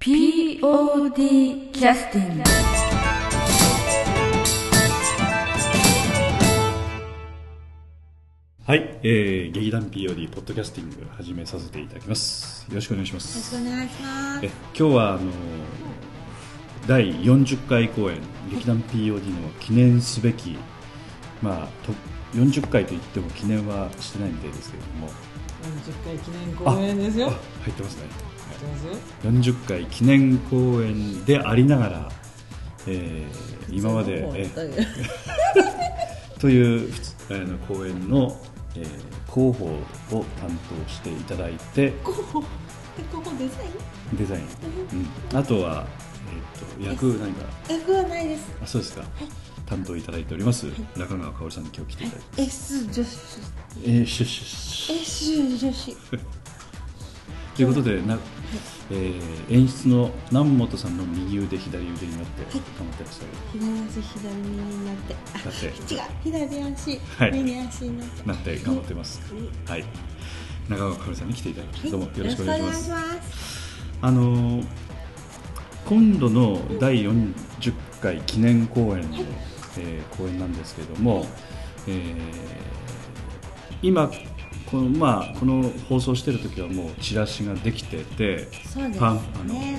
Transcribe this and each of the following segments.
POD キャスティングはい、えー、劇団 POD ポッドキャスティング始めさせていただきます。よろしくお願いしまよろしすくお願いします。え今日はあの第40回公演劇団 POD の記念すべきまあと40回といっても記念はしてないみたいですけれども。40回記念公演ですよ。あ入ってますね40回記念公演でありながら、えー今まで、え というという普通あの公演の、えー広報を担当していただいてここここデザイデザイン、うん、あとは、えー、と役何か？ン役はないです。あそうですか、担当いただいております、中川香織さんに今日来ていただいて、S 女子。えー、シュッシュッシュ S 女子。ということでな、えー演出の南本さんの右腕左腕になって頑張ってらっしゃる、左足左耳になって。あだって。違う。左足、はい。右足になって。なって頑張ってます、はい。中川香織さんに来ていただきましたどうもよろしくお願いします。あのー今度の第40回記念公演の、えー公演なんですけれども、えー今この,、まあ、この放送している時はもうチラシができててそうですパンあのね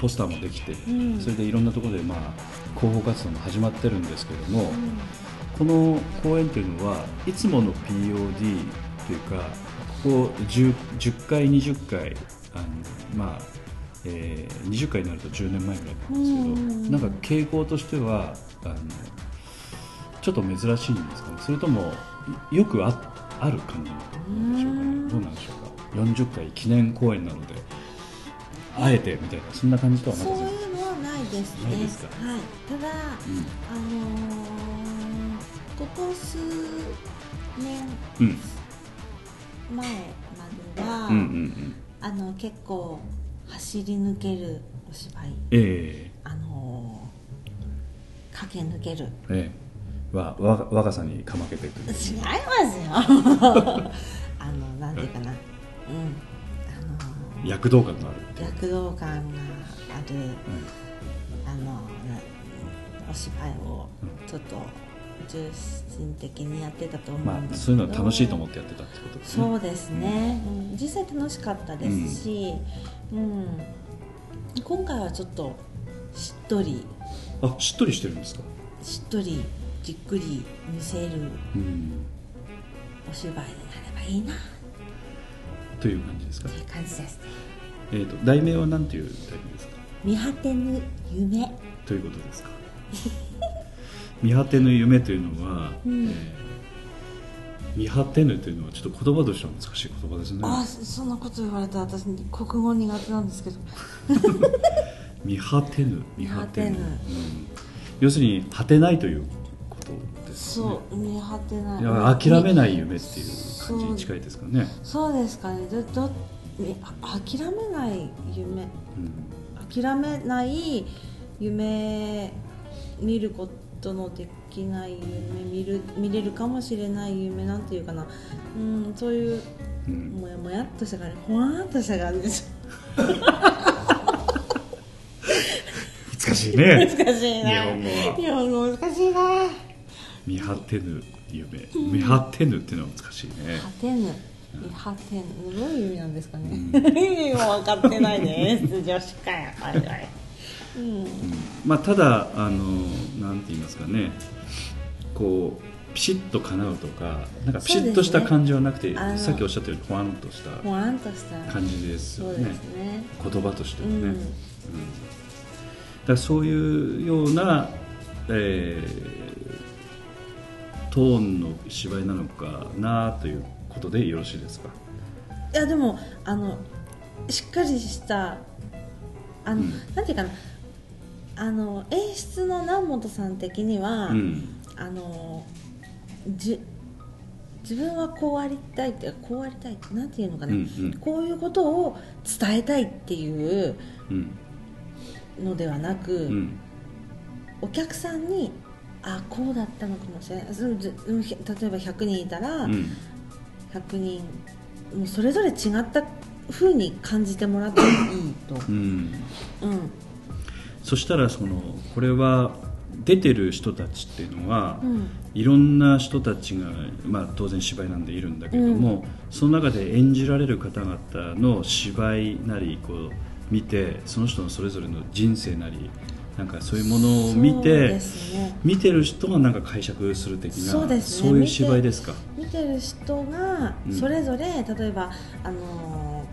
ポスターもできて、ん。それでいろんなところで、まあ、広報活動も始まってるんですけれども、この公演というのはいつもの POD というかここ 10, 10回20回あのまあ、えー20回になると10年前ぐらいなんですけど、うんなんか傾向としてはあのちょっと珍しいんですかね。それともいよくあある感じなんでしょうかね。どうなんでしょうか。40回記念公演なのであえてみたいなそんな感じとはなそういうのはないですね。ないですか？はい。ただ、うん。あのーここ数年うん前までは、うん。うんうんあの結構走り抜けるお芝居。え。あのー駆け抜けるえええわわ若さにかまけて違いますよ。あのなんていうかな。うん。あの躍動感のあるー躍動感がある。あのなお芝居をちょっと重心的にやってたと思まあうんですそういうのは楽しいと思ってやってたってことですね。そうですね、うん。実際楽しかったですし、うん。今回はちょっとしっとり。あしっとりしてるんですか？しっとりじっくり見せるうんお芝居になればいいな。という感じですか？という感じですね。えー、と題名は何ていう題名ですか？見果てぬ夢。ということですか？見果てぬ夢というのは、うん。えー見果てぬというのはちょっと言葉としては難しい言葉ですね。あそそんなこと言われたら私国語苦手なんですけど。見果てぬ見果てぬ。見果てぬ。うん、要するに果てないということですね。そう見果てない。諦めない夢っていう感じに近いですかね、そうですかね。どど諦めない夢。うん。諦めない夢見ることのできない夢見る見れるかもしれない夢なんていうかな。うんそういううん。もやもやっとした感じ。ほわーっとした感じです。難しいね。難しいな日本語は。日本語難しいな見果てぬ夢。見果てぬっていうのは難しいね。果てぬ。果てぬ。どういう意味なんですかね、意味も分かってないです女子かよおいおい。うん。まあただあのなんて言いますかね。こうピシッと叶うとかなんかピシッとした感じはなくて、あのさっきおっしゃったようにほわんとした感じですそうよねですね。言葉としてはね、うん。うん。だからそういうような、えートーンの芝居なのかなということでよろしいですか？いやでもあのしっかりしたあの、うん。なんていうかなあの演出の南本さん的には、うん。あのじ自分はこうありたいってこうありたいってなんていうのかな、うんうん。こういうことを伝えたいっていううん。のではなく、うん。お客さんにあこうだったのかもしれない。例えば100人いたら、うん。100人もうそれぞれ違った風に感じてもらってもいいと、うん。うん、そしたらそのこれは出てる人たちっていうのは、うん。いろんな人たちが、まあ、当然芝居なんでいるんだけども、その中で演じられる方々の芝居なりこう見てその人のそれぞれの人生なりなんかそういうものを見て、ね。見てる人がなんか解釈する的なそうですね。そういう芝居ですか？見てる人がうん。それぞれ、例えばあの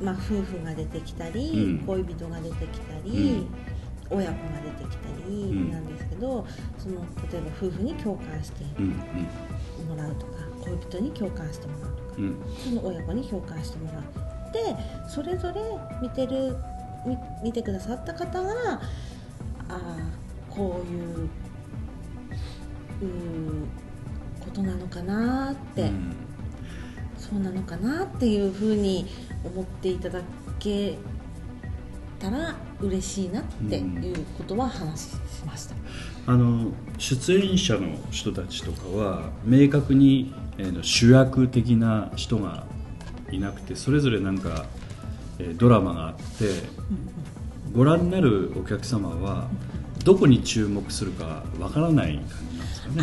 ーまあ、夫婦が出てきたり、うん。恋人が出てきたり、親子が出てきたりん。なんですけど、その例えば夫婦に共感してうんもらうとか恋人に共感してもらうとかうん。うんその親子に共感してもらうでそれぞれ見てる見見てくださった方がああこういううーことなのかなって、うん。そうなのかなっていうふうに思っていただけたら嬉しいなっていうことは話しました、あの出演者の人たちとかは明確に、え主役的な人がいなくてそれぞれなんか、えードラマがあってご覧になるお客様はどこに注目するかわからない感じなんですかね。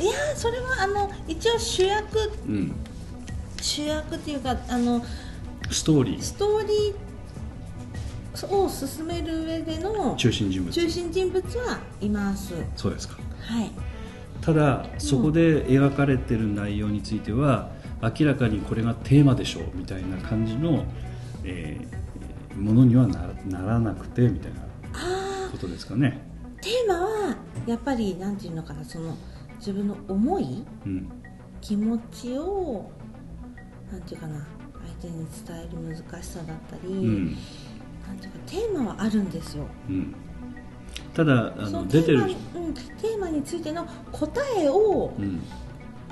いやーそれはあの一応主役うん、主役っていうかあのストーリー。ストーリーを進める上での中心人物。中心人物はいます。そうですか。はい。ただそこで描かれてる内容については明らかにこれがテーマでしょうみたいな感じの、えーものにはなならなくてみたいなあことですかね。あテーマはやっぱりなんていうのかなその自分の思いうん。気持ちをなんていうかな相手に伝える難しさだったり、うん。なんていうかテーマはあるんですよ。うん、ただあそのの出てるテーマ,、うん、テーマについての答えをうん。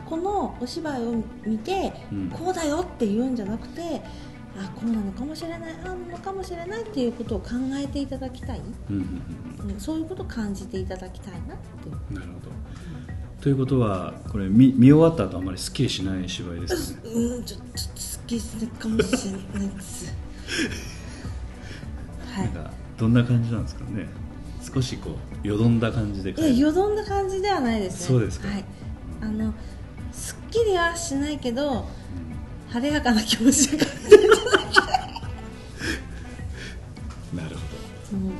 このお芝居を見て、うん。こうだよって言うんじゃなくてあこうなのかもしれないああなのかもしれないっていうことを考えていただきたい、うんうんうん、そういうことを感じていただきたいなっていう。うんなるほど。ということはこれ見見終わった後あまりすっきりしない芝居ですね。うんちょっと好きするかもしれないです。はなんかどんな感じなんですかね。少しこうよどんだ感じでいいやよどんだ感じではないですね。そうですか。はい。あのすっきりはしないけど晴れやかな気持ちで感じる、なるほど。うん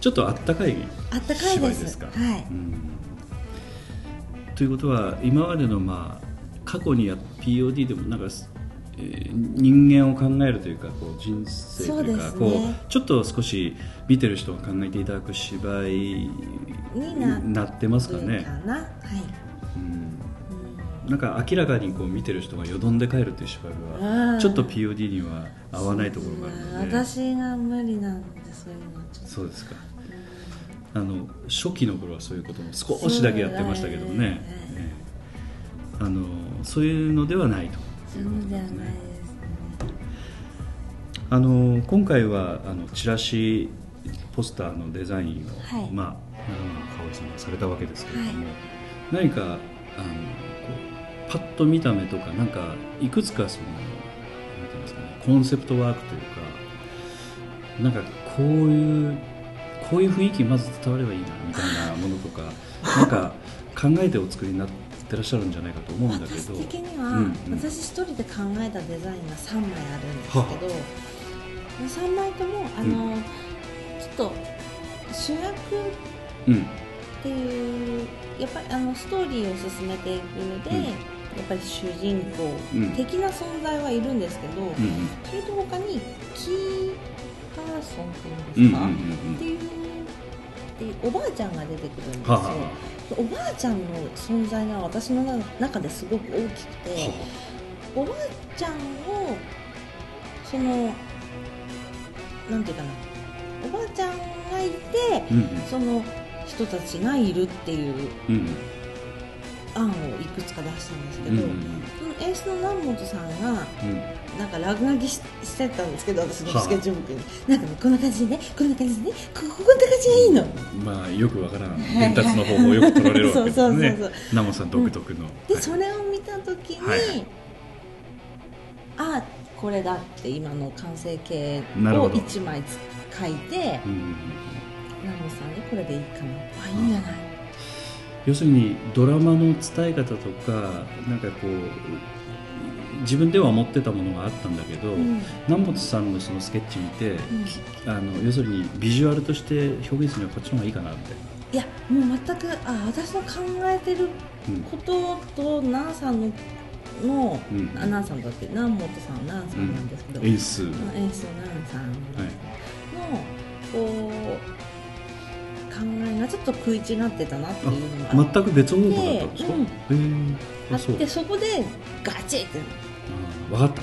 ちょっとあったかいあったかい芝居ですか？はい。うん。ということは今までのまあ過去にや POD でもなんか、えー人間を考えるというかこう人生というかね。こうちょっと少し見てる人が考えていただく芝居にななってますかね？はい、うんうんなんか明らかにこう見てる人がよどんで帰るという芝居うん。はちょっと POD には合わないところがあるので。私が無理なんでそういうのはちょっと。そうですか。あの初期の頃はそういうことも少しだけやってましたけどもね、そうええ。あのそういうのではないと。そういうのではないですね。あの今回はあのチラシポスターのデザインを、はい。まあ、長野香織さんがされたわけですけれども、はい。何かあのこうパッと見た目とかなんかいくつかそのなんていうんですかねコンセプトワークというかなんかこういうこういう雰囲気まず伝わればいいなみたいなものとかなんか考えてお作りになってらっしゃるんじゃないかと思うんだけど。私的には、うんうん。私一人で考えたデザインが3枚あるんですけど、3枚ともあの、ちょっと主役うんっていうやっぱりあのストーリーを進めていくので、うんやっぱり主人公うん。的な存在はいるんですけど、うんうん。それと他にキーパーソンっていうんですか、うんうんうんっていうでおばあちゃんが出てくるんですよ、はあはおばあちゃんの存在が私の中ですごく大きくて、はおばあちゃんをそのなんていうかな。おばあちゃんがいてうん。その人たちがいるっていううんうん案をいくつか出したんですけど、うんうんその演出の南本さんがうん。なんか落書きししてたんですけど私のはあ。スケッチブックに、なんかねこんな感じでねこんな感じでねこここんな感じがいいの、まあよくわからん。伝達の方法をよく取られるわけですね。そうそうナモさん独特の、で、はい。それを見た時に、はいはい。あこれだって今の完成形をなるほど。1枚書いてうん南本さんにこれでいいかな。あいいんじゃない？要するにドラマの伝え方とかなんかこう自分では思ってたものがあったんだけど、うん。南本さんのそのスケッチ見て、ん。あの要するにビジュアルとして表現するにはこっちの方がいいかなみたいいやもう全くあ私の考えてるうんことと南さんのの、うん。あ南さんだって南本さん南さんなんですけど、な演出、まあ演出の南さん。の、こう考えがちょっと食い違ってたなっていうのがあっ全く別方向だったんですか、うん。へえあそう。てそこでガチッて分かった。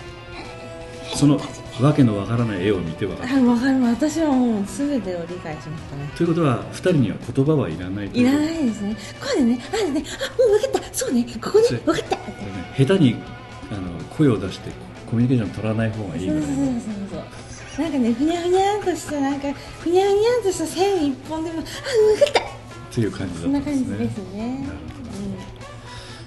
そのわけのわからない絵を見て分かった。あ分かる。私はもう全てを理解しましたね。ということは2人には言葉はいらないといらないですね。こうでねあでねあもう分かった。そうねここね分かった。ね下手にあの声を出してコミュニケーション取らない方がいいそうそうぐらいのそうそうなんかねふにゃふにゃんとしたなんかふにゃふにゃんとした線一本でもあ分かった！っていう感じだったんですね。な感じですね。なるほ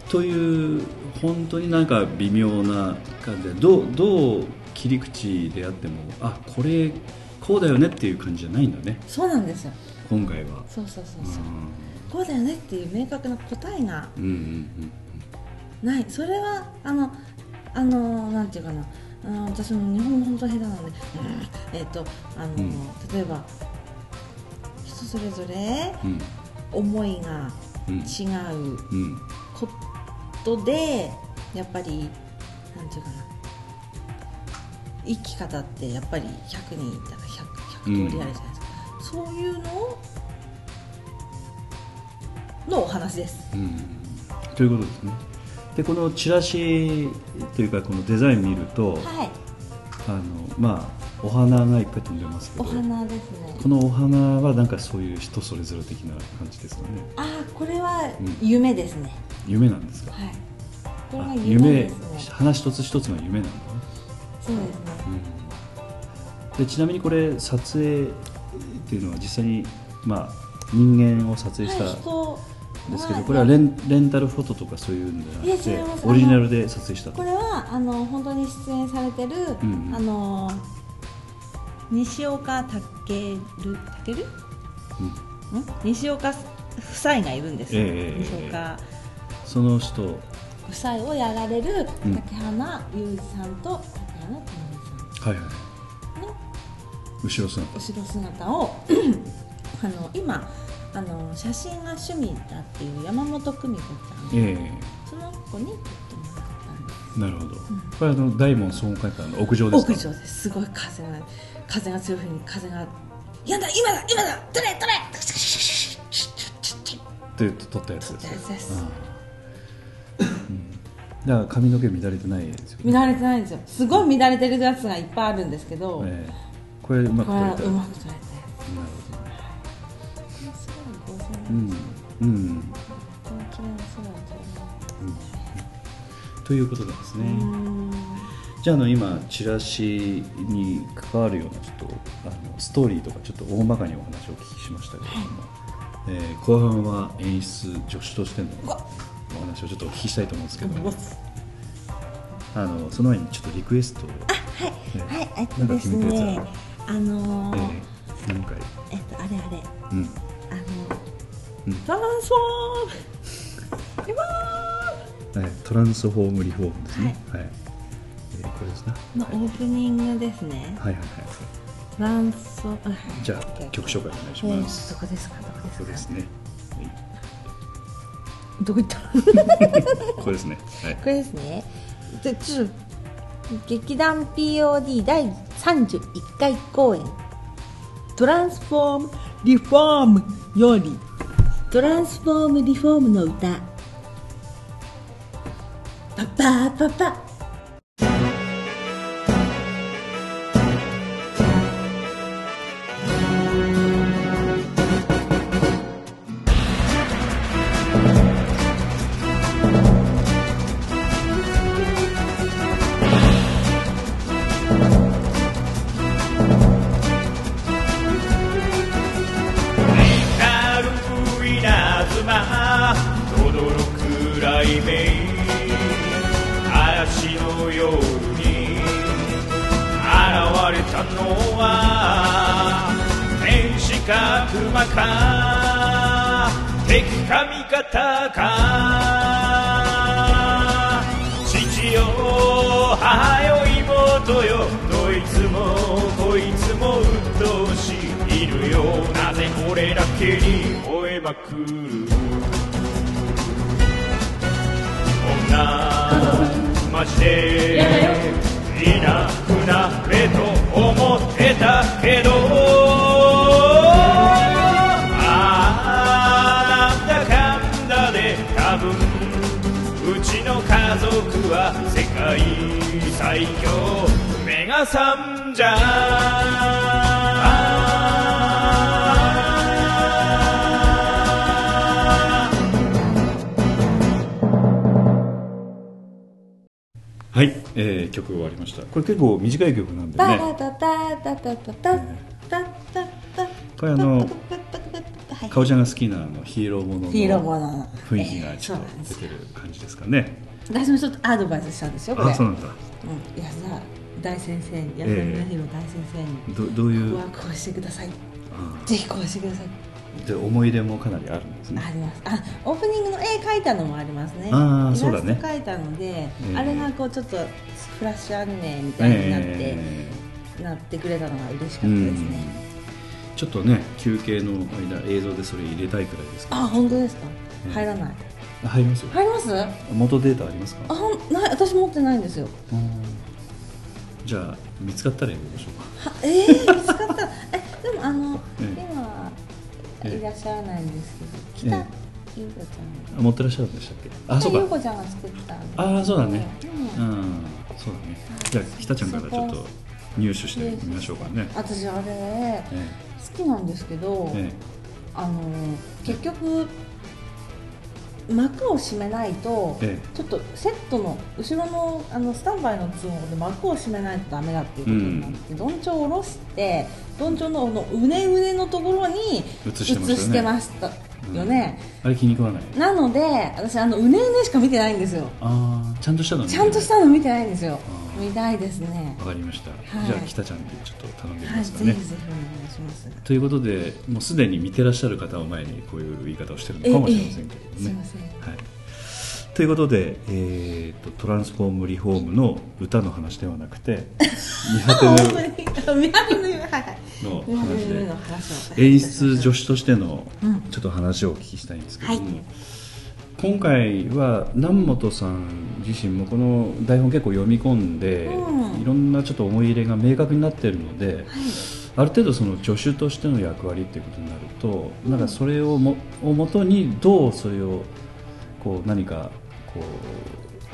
ど。という本当になんか微妙な感じでどうどう切り口であってもあこれこうだよねっていう感じじゃないんだね。そうなんですよ。今回は。そうそうそうう。そうこうだよねっていう明確な答えがんうんうん。ない。それはあのあのなんていうかなあの私も日本語本当に下手なので、うん。えっ、とあの、うん。例えば人それぞれうん。思いがうん。違ううん。ことでやっぱりなんていうかな。生き方ってやっぱり100人いたら 100, 100通りあるじゃないですか、そういうのをのお話です。うん。ということですねでこのチラシというかこのデザイン見るとはい。あのまあお花がいっぱい飛んでますけおど花ですね。このお花はなんかそういう人それぞれ的な感じですかね。あーこれはうん。夢ですね、夢なんですか？はい。これあが夢ね。花一つ一つが夢なんだね、そうですね。うん、でちなみにこれ撮影っていうのは実際にまあ人間を撮影したはい人んですけど、はいこれはレンレンタルフォトとかそういうんじゃなくてオリジナルで撮影したこれはあの本当に出演されてる、うんうん。あの西岡健健うん。ん？西岡夫妻がいるんですよ、ええ西岡。その人。夫妻をやられるうん。竹花裕二さんと竹花智はいはい。美さんの後ろ姿後ろ姿を あの今あの写真が趣味だっていう山本久美子ちゃん、えその子に撮ってもらったんです。えなるほど、これあの大門総合会館の屋上ですか？屋上です。すごい風が風が強いふうに風がやだ今だ今だ取れ取れ！って撮ったやつです撮ったやつです。ああ。うん。だから髪の毛乱れてないですよね、乱れてないんですよ。すごい乱れてるやつがいっぱいあるんですけど、ええ。これうまく撮れた。うまく撮れたやなるほどうん。うん。ということなんですね、じゃああの今チラシに関わるようなちょっとあのストーリーとかちょっと大まかにお話をお聞きしましたけれども、えー後半は演出助手としてのお話をちょっとお聞きしたいと思うんですけどうわあのその前にちょっとリクエストをはい、はい、えっとですねあのえーー何回？えっとあれあれ。うん。あの、うん。トランスフォームリフォーはい、トランスフォームリフォームですね。はい、えーこれですねムのオープニングですね、はいはいはい。トランスフォーム。じゃあ曲紹介お願いします、えーどこですか？どこですか？そうですね、はい。どこ行った？ここですね。はい。これですね。でちょっと劇団 POD 第31回公演。トランスフォームリフォームよりトランスフォームリフォームの歌。パパーパパけどああなんだかんだで多分うちの家族は世界最強目が覚んじゃえー、曲終わりました。これ結構短い曲なんでね。これあのかおちゃんが好きなあのヒーローものの雰囲気がちょっと出てる感じですかね、私もちょっとアドバイスしたんですよあそうなんだ、うん、い安田大先生に安田宗弘大先生に、えー、どどういうここはこうしてくださいぜひこうしてくださいで思い出もかなりあるんですね。あります。あオープニングの絵描いたのもありますね。あーそうだね。描いたので、ええあれがこうちょっとフラッシュアニメみたいになって、えなってくれたのが嬉しかったですね、ちょっとね休憩の間映像でそれ入れたいくらいですあ本当ですか？ええ。入らない。あ入りますよ。入ります？あ元データありますか？ほんない私持ってないんですよ。うんじゃあ見つかったらやりましょうか。はえー、見つかったえいらっしゃらないんですけど。北え優子ちゃん。あ持ってらっしゃるんでしたっけ？あ北優そうか。子ちゃんが作ったああそうだね。ううん。んそうだね。じゃあ北ちゃんからちょっと入手してみましょうかね。私あれえ。好きなんですけど、ええ。あの結局幕を閉めないと、えちょっとセットの後ろのあのスタンバイの都合で幕を閉めないとダメだっていうことになって、どんちょうを下ろしてどんちょうののうねうねのところに映してましたよね。映してましたよね、あれ気に食わない？なので私あのうねうねしか見てないんですよ。ああちゃんとしたのねちゃんとしたの見てないんですよ見たいですね。わかりました、はい。じゃあ北ちゃんにちょっと頼んでみはいますかね、ぜひぜひお願いします。ということでもうすでに見てらっしゃる方を前にこういう言い方をしてるのかもしれませんけどね、ええすいません。はい、ということで、えーと「トランスフォームリフォーム」の歌の話ではなくて「見果て本ぬのはい。はい」の見張話で演出助手としてのうん。ちょっと話をお聞きしたいんですけども、はい今回は南本さん自身もこの台本結構読み込んで、うん。いろんなちょっと思い入れが明確になっているので、はい。ある程度その助手としての役割っていうことになると、なんかそれをもをもとにどうそれをこう何かこ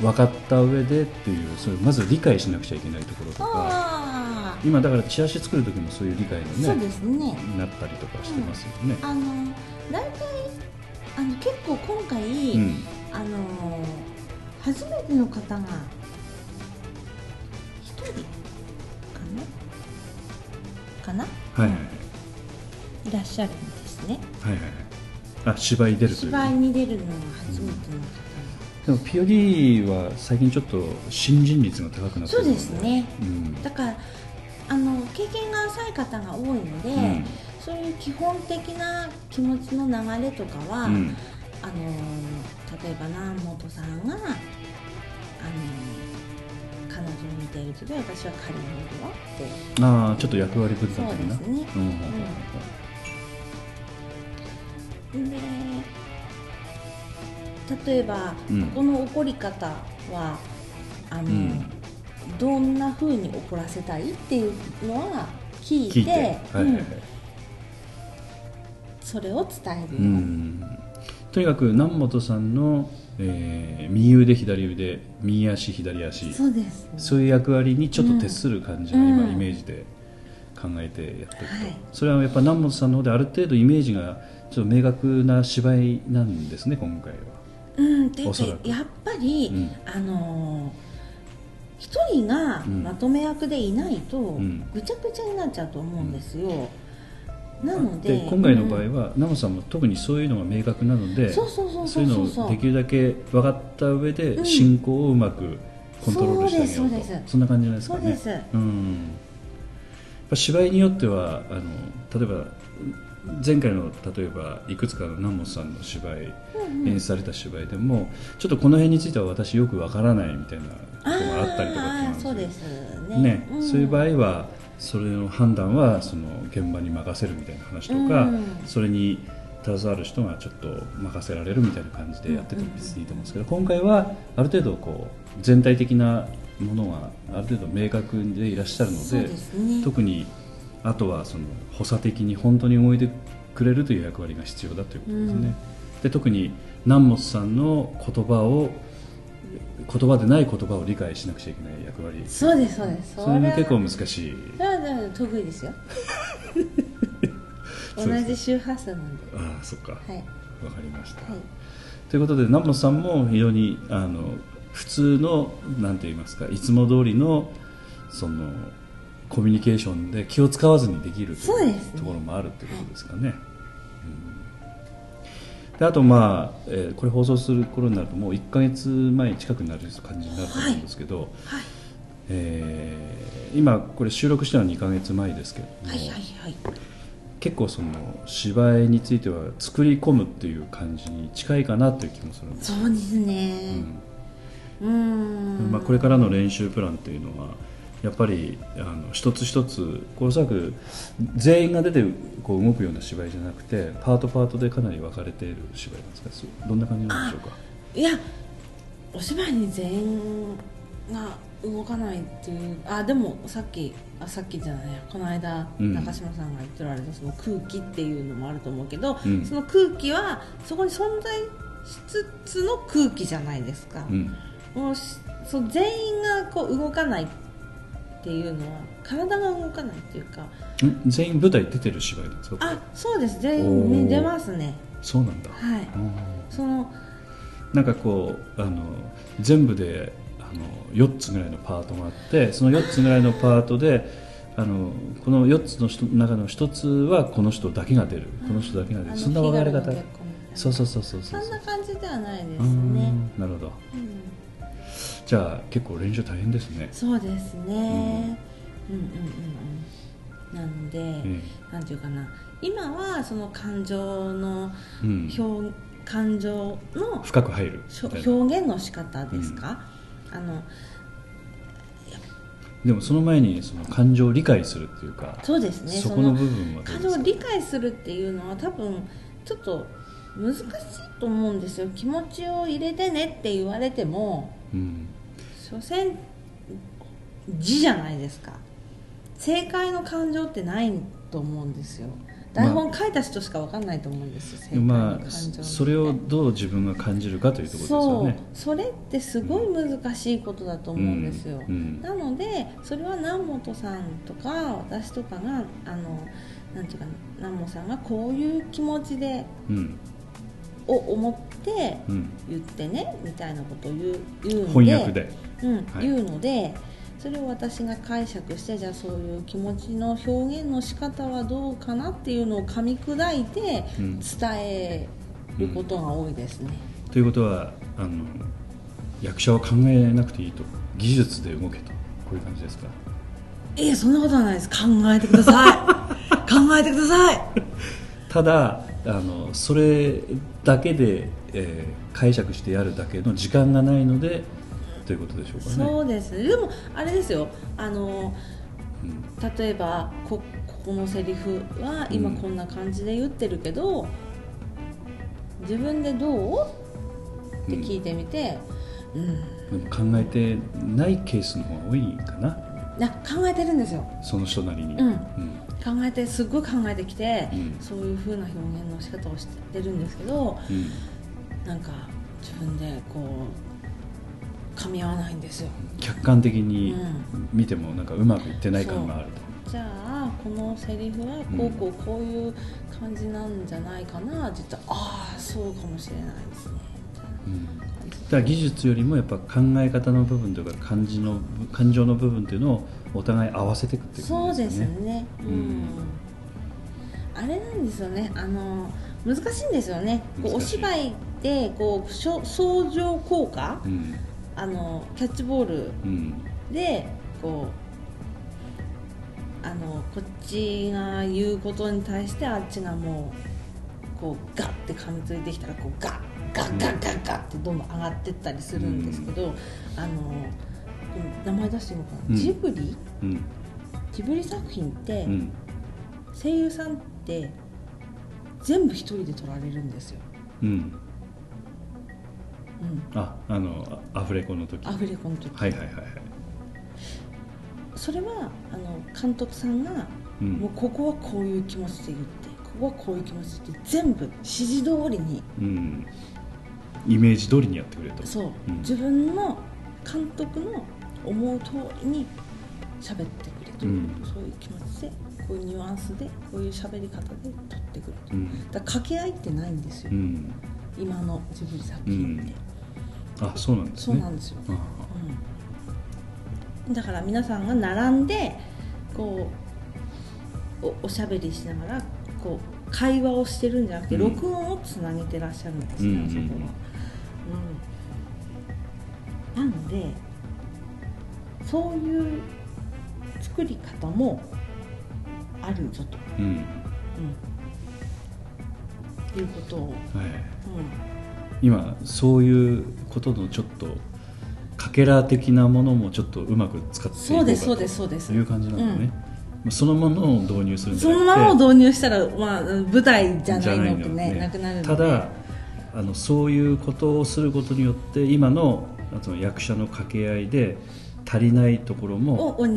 う分かった上でっていうそれをまず理解しなくちゃいけないところとかあ今だからチラシ作る時もそういう理解のあそうねですね。なったりとかしてますよね。あの大体あの結構今回、うん。あの初めての方が一人かな？かな？はいはいい。らっしゃるんですね。はいはいはい。あ芝居出るという芝居に出るのが初めてのでも POD は最近ちょっと新人率が高くなってるのそうですね。うん。方だからあの経験が浅い方が多いので、うんそういう基本的な気持ちの流れとかは、うん。あの例えば南本さんがあの彼女を見ている時は私は彼を見るわって。ああちょっと役割分担的な？そうですね。うんで例えば、うん。この怒り方はあの、うん。どんな風に怒らせたいっていうのは聞いて聞いて。はいはいはい。うんそれを伝える、うん。とにかく南本さんの、えー右腕左腕右足左足。そうです。そういう役割にちょっと徹する感じが今、うん。イメージで考えてやってると、はい。それはやっぱ南本さんの方である程度イメージがちょっと明確な芝居なんですね今回は。うん、っていうかやっぱり、うん。あのー一人がうん。まとめ役でいないと、ん。ぐちゃぐちゃになっちゃうと思うんですよ、なのでで今回の場合うんは、南本さんも特にそういうのが明確なのでそういうのをできるだけ分かった上でうん。進行をうまくコントロールしてあげようと、そうですそんな感じなんですかね。そうん。ぱ芝居によってはあの例えば前回の例えばいくつかの南本さんの芝居、演出された芝居でもちょっとこの辺については私よくわからないみたいなことがあったりとかね。ね、ん。そういう場合はそれの判断はその現場に任せるみたいな話とか、うん。それに携わる人がちょっと任せられるみたいな感じでやってても別にいいと思うんですけど、今回はある程度こう全体的なものがある程度明確でいらっしゃるのでね特にあとはその補佐的に本当に動いてくれるという役割が必要だということですね、うんで特に南本さんの言葉を言葉でない言葉を理解しなくちゃいけない役割。そうですそうです。それもは結構難しい。それは得意ですよ。同じ周波数なんで。ああそっか。わ、はい。かりました、はい。ということで南本さんも非常にあの普通のなんて言いますかいつも通りのそのコミュニケーションで気を使わずにできるというところもあるということですかね、うんであとまあ、えーこれ放送する頃になるともう1か月前近くになる感じになると思うんですけど、はい。えー今これ収録したのは2か月前ですけれども、はいはいはい。結構その芝居については作り込むっていう感じに近いかなという気もするんです、そうですね。うーん。まあ、これからの練習プランっていうのはやっぱりあの一つ一つこうおそらく全員が出てこう動くような芝居じゃなくてパートパートでかなり分かれている芝居なんですか？どんな感じなんでしょうか？いやお芝居に全員が動かないっていうあでもさっきあさっきじゃないやこの間、うん。中島さんが言っておられたその空気っていうのもあると思うけど、うん。その空気はそこに存在しつつの空気じゃないですか、うん。もうしそう全員がこう動かないっていうのは体が動かないっていうか。ん全員舞台出てる芝居なんですか？あそうです。全員ね出ますね。そうなんだ、はい。うん。そのなんかこうあの全部であの4つぐらいのパートがあってその4つぐらいのパートであのこの4つの人中の1つはこの人だけが出る。この人だけが出る。そんな分かれ方。そうそうそうそうそう。んそな感じではないですうねん。なるほど。うんじゃあ結構練習大変ですね。そうですね、うん、うんうんうんなので、えなんていうかな。今はその感情のえうん。表、感情の深く入る。表現の仕方ですか、あのでもその前にその感情を理解するっていうかそうですね。そこの部分は感情を理解するっていうのは多分ちょっと難しいと思うんですよ。気持ちを入れてねって言われてもうん所詮字じゃないですか。正解の感情ってないと思うんですよ。台本書いた人しか分かんないと思うんですよ、正解のまあ感情って。それをどう自分が感じるかというところですそう。よねそれってすごい難しいことだと思うんですよ、うん。うん。なのでそれは南本さんとか私とかがあのなんていうかな南本さんがこういう気持ちでうんを思ってうん。言ってねみたいなことを言う言うので翻訳で。うんはい。言うのでそれを私が解釈してじゃあそういう気持ちの表現の仕方はどうかなっていうのを噛み砕いてうん。伝えることが多いですね、ということはあの役者は考えなくていいと。技術で動けと。こういう感じですか？いやそんなことはないです。考えてください。考えてください。ただあのそれだけで、えー解釈してやるだけの時間がないのでということでしょうかね。そうです。ねでもあれですよ。あのうん例えばこここのセリフは今うん。こんな感じで言ってるけど、自分でどう？って聞いてみて、うん。でも考えてないケースの方が多いかな。な考えてるんですよ。その人なりに、うん。うん考えてすっごい考えてきて、うん。そういう風な表現の仕方をしてるんですけどうん。なんか自分でこう噛み合わないんですよ。客観的にうん。見てもなんかうまくいってない感があると、じゃあこのセリフはこうこうこういう感じなんじゃないかな。って言ったらああそうかもしれないですね。だ技術よりもやっぱ考え方の部分というか感じの感情の部分っていうのをお互い合わせていくっていうそうです感じですよね。ね。うん、あれなんですよね。あの難しいんですよね。こうお芝居でこう相乗効果、うん。あのキャッチボールうん。でこうあのこっちが言うことに対してあっちがもうこうガッて噛みついてきたらこうガッガッガッガッガッってどんどん上がってったりするんですけど、あの名前出していいのかな、うん。ジブリ？うん。ジブリ作品って、うん。声優さんって全部一人で撮られるんですよ、うん。うん、ああのあアフレコの時。アフレコの時、はいはいはいはい。それはあの監督さんが、うん。もうここはこういう気持ちで言ってここはこういう気持ちで言って全部指示通りにうん。イメージ通りにやってくれと。そう、うん。自分の監督の思う通りに喋ってくれという、うん。そういう気持ちでこういうニュアンスでこういう喋り方で撮ってくれと、う。ん。だ掛け合いってないんですよ、うん。今のジブリ作品って、あそうなんですね。そうなんですよ、あうん、だから皆さんが並んでこうおおしゃべりしながらこう会話をしてるんじゃなくて、うん。録音をつなげてらっしゃるんですね、うんあそこは、うん、なのでそういう作り方もあるぞと、うん。うん、いうことを、はい。うん、今そういうことのちょっとかけら的なものもちょっとうまく使っていこうかそうですそうですそうです。という感じなんだね、うん。まあそのものを導入するんじそゃなくて。のまま導入したら、まあ、舞台じゃないのとねじゃなくなるただあのそういうことをすることによって今のあの役者の掛け合いで足りないところもを補っ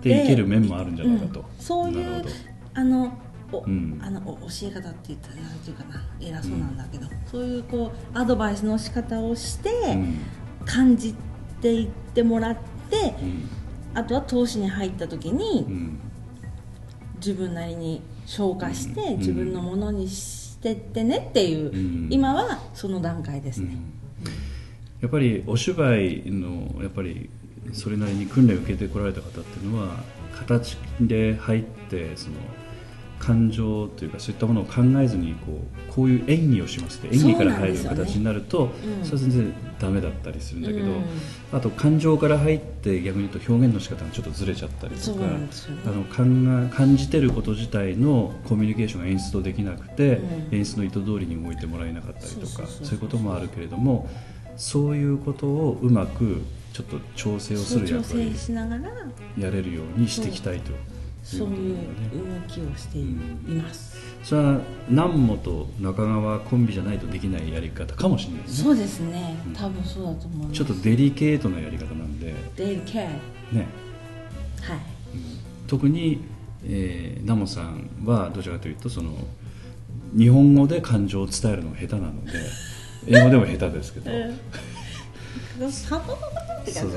ていける面もあるんじゃないかと、うん。そういうあのお、うん。あのお教え方って言ったらなんていうかな偉そうなんだけど、そういうこうアドバイスの仕方をして、うん。感じていってもらってうん。あとは投資に入った時に、うん。自分なりに消化して、うん。自分のものにしてってねっていう、うん。今はその段階ですね、やっぱりお芝居のやっぱりそれなりに訓練を受けてこられた方っていうのは形で入ってその感情というかそういったものを考えずにこうこういう演技をしますって演技から入る形になるとうんそれは全然ダメだったりするんだけど、うんあと感情から入って逆に言うと表現の仕方がちょっとずれちゃったりとかあの感が感じてること自体のコミュニケーションが演出とできなくて、うん。演出の意図通りに動いてもらえなかったりとかそういうこともあるけれどもそういうことをうまくちょっと調整をする調役割整しながらやれるようにしていきたいというそういう動きをしています、それは南本と中川コンビじゃないとできないやり方かもしれないね。そうですね。うん。多分そうだと思います。ちょっとデリケートなやり方なんで、デリケーね。はい。特に、えー、ナモさんはどちらかというとその日本語で感情を伝えるのが下手なので英語でも下手ですけど、サポ ってそう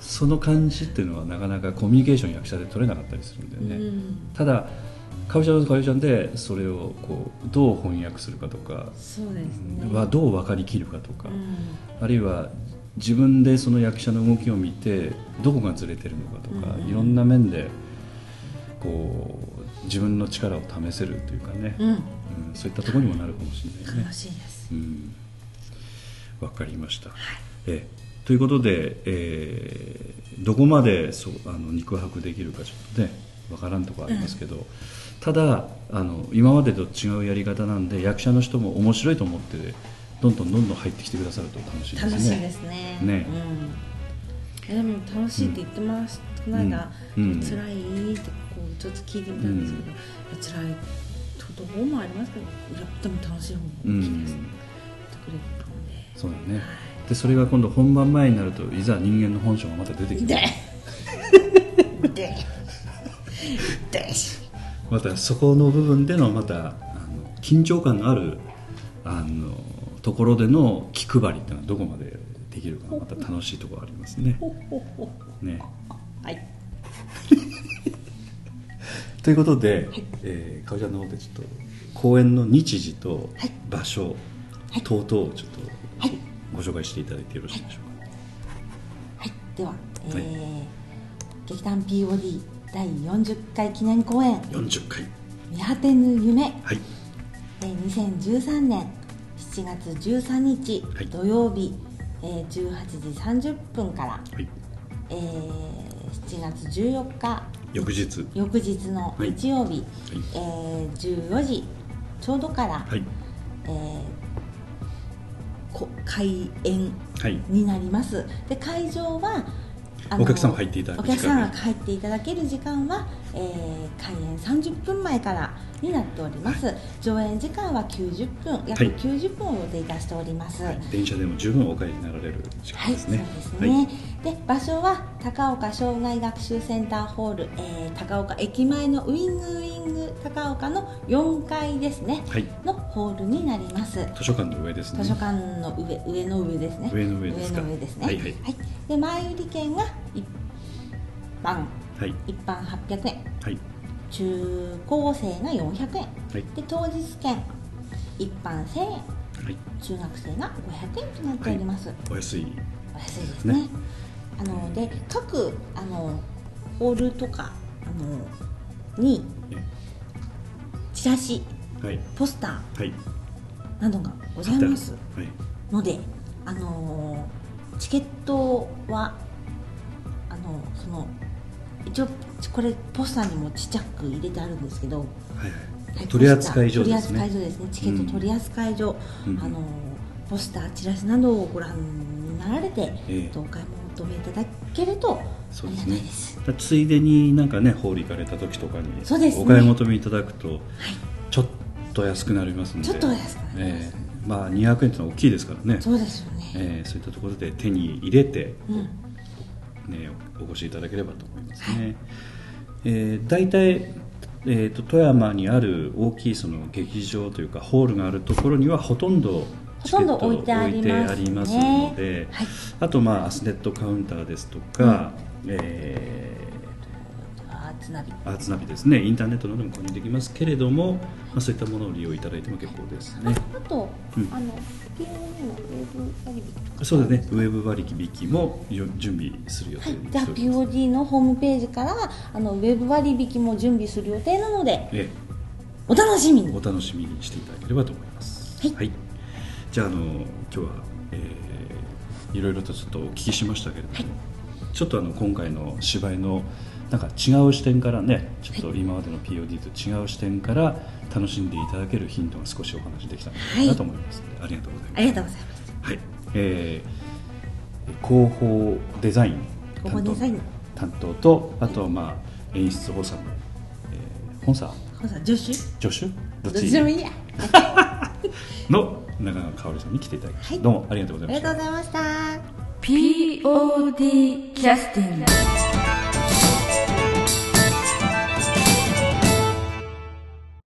その感じっていうのはなかなかコミュニケーション役者で取れなかったりするんだよね、うん。ただかおちゃんとかおちゃんでそれをこうどう翻訳するかとか、そうですね。はどう分かりきるかとか、うん。あるいは自分でその役者の動きを見てどこがずれてるのかとか、うん。いろんな面でこう自分の力を試せるというかね、うん。うんそういったところにもなるかもしれないね。楽。しいです。うん、わかりました、えということで、えーどこまでそうあの肉薄できるかちょっとねわからんところありますけど、ただあの今までと違うやり方なんで役者の人も面白いと思ってどんどんどんどん入ってきてくださると楽しいですね。楽しいですね。ね。うん、えでも楽しいって言ってました、この間、うんうん。辛いってこうちょっと聞いてみたんですけど、いや辛いところもありますけどでも楽しい方も大きいです、うん。ってくれたんで。そうだねでそれが今度本番前になるといざ人間の本性がまた出てきて。またそこの部分でのまたあの緊張感のあるあのところでの気配りっていうのはどこまでできるかまた楽しいところありますね。ね。はい。ということで、えー、かおちゃんの方でちょっと公演の日時とはい。場所はい。等々をちょっとはいご紹介していただいてよろしいでしょうか？はい。では、えはい。ー劇団 POD 第40回記念公演。40回「見果てぬ夢。はい」えー2013年7月13日はい。土曜日、えー18時30分から、はい。えー7月14日。翌日。翌日の日曜日、えー14時ちょうどから、はい。えーこ開演はい。になります。で会場はあお客様入っていただく時間入っていただける時間は、えー開演30分前からになっております、上演時間は90分約はい。90分を予定いたしております、はい。電車でも十分お帰りになられる時はい、そう間ですね。ですね。で、場所は高岡障害学習センターホール、えー高岡駅前のウィングウィング高岡の4階ですね。はい。のホールになります。図書館の上ですね。図書館の上上の上ですね。上の上ですか？上の上ですね。はいはい。で前売り券が一般。はい。一般800円、はい。中高生が400円、はい。で当日券。一般1000円、はい。中学生が500円となっております。お安い。お安いですね。ね。あので各あのホールとかあのにえチラシはい。ポスタはい。ーなどがございます。はい。のであのチケットはあのその一応これポスターにもちっちゃく入れてあるんですけど、はいははいい取り扱い所ですね。扱い所ですね。チケット取り扱い所、うん。あのポスターチラシなどをご覧になられて、ええ。お買い求めいただけるとそうですね。ついでになんかねホール行かれた時とかにお買い求めいただくとちょっと安くなりますんで。ちょっとお安くなります。ええ。まあ200円っていうのは大きいですからね。そうですよね、ええそういったところで手に入れて、うん。ね、お越しいただければと思いますね、えー大体、えー、と富山にある大きいその劇場というかホールがあるところにはほとんどほとんど置いてありますので、はい。あと、まあ、アスネットカウンターですとか、えアーツナビ。ですね。インターネットなども購入できますけれども、まあ、そういったものを利用いただいても結構ですね。あと、うん。あの POA のウェブ割引。そうですね。ウェブ割引もよ準備する予定にはい、じゃあしております POD のホームページからあのウェブ割引も準備する予定なのでえお楽しみに。お楽しみにしていただければと思います。はい。じゃああの今日は、えーいろいろとちょっとお聞きしましたけれども、ちょっとあの今回の芝居のなんか違う視点からねちょっと今までの POD と違う視点から楽しんでいただけるヒントが少しお話できたのかなと思いますので、ありがとうございます。ありがとうございます。はい、えー広報デザイン広報デザイン。担当とあとはまあ演出補佐の、えー本佐ほさ助手？助手？どっち？ちでもいいや。の長川香織さんに来ていただきました、はい。どうもありがとうございました。ありがとうございました POD キャスティング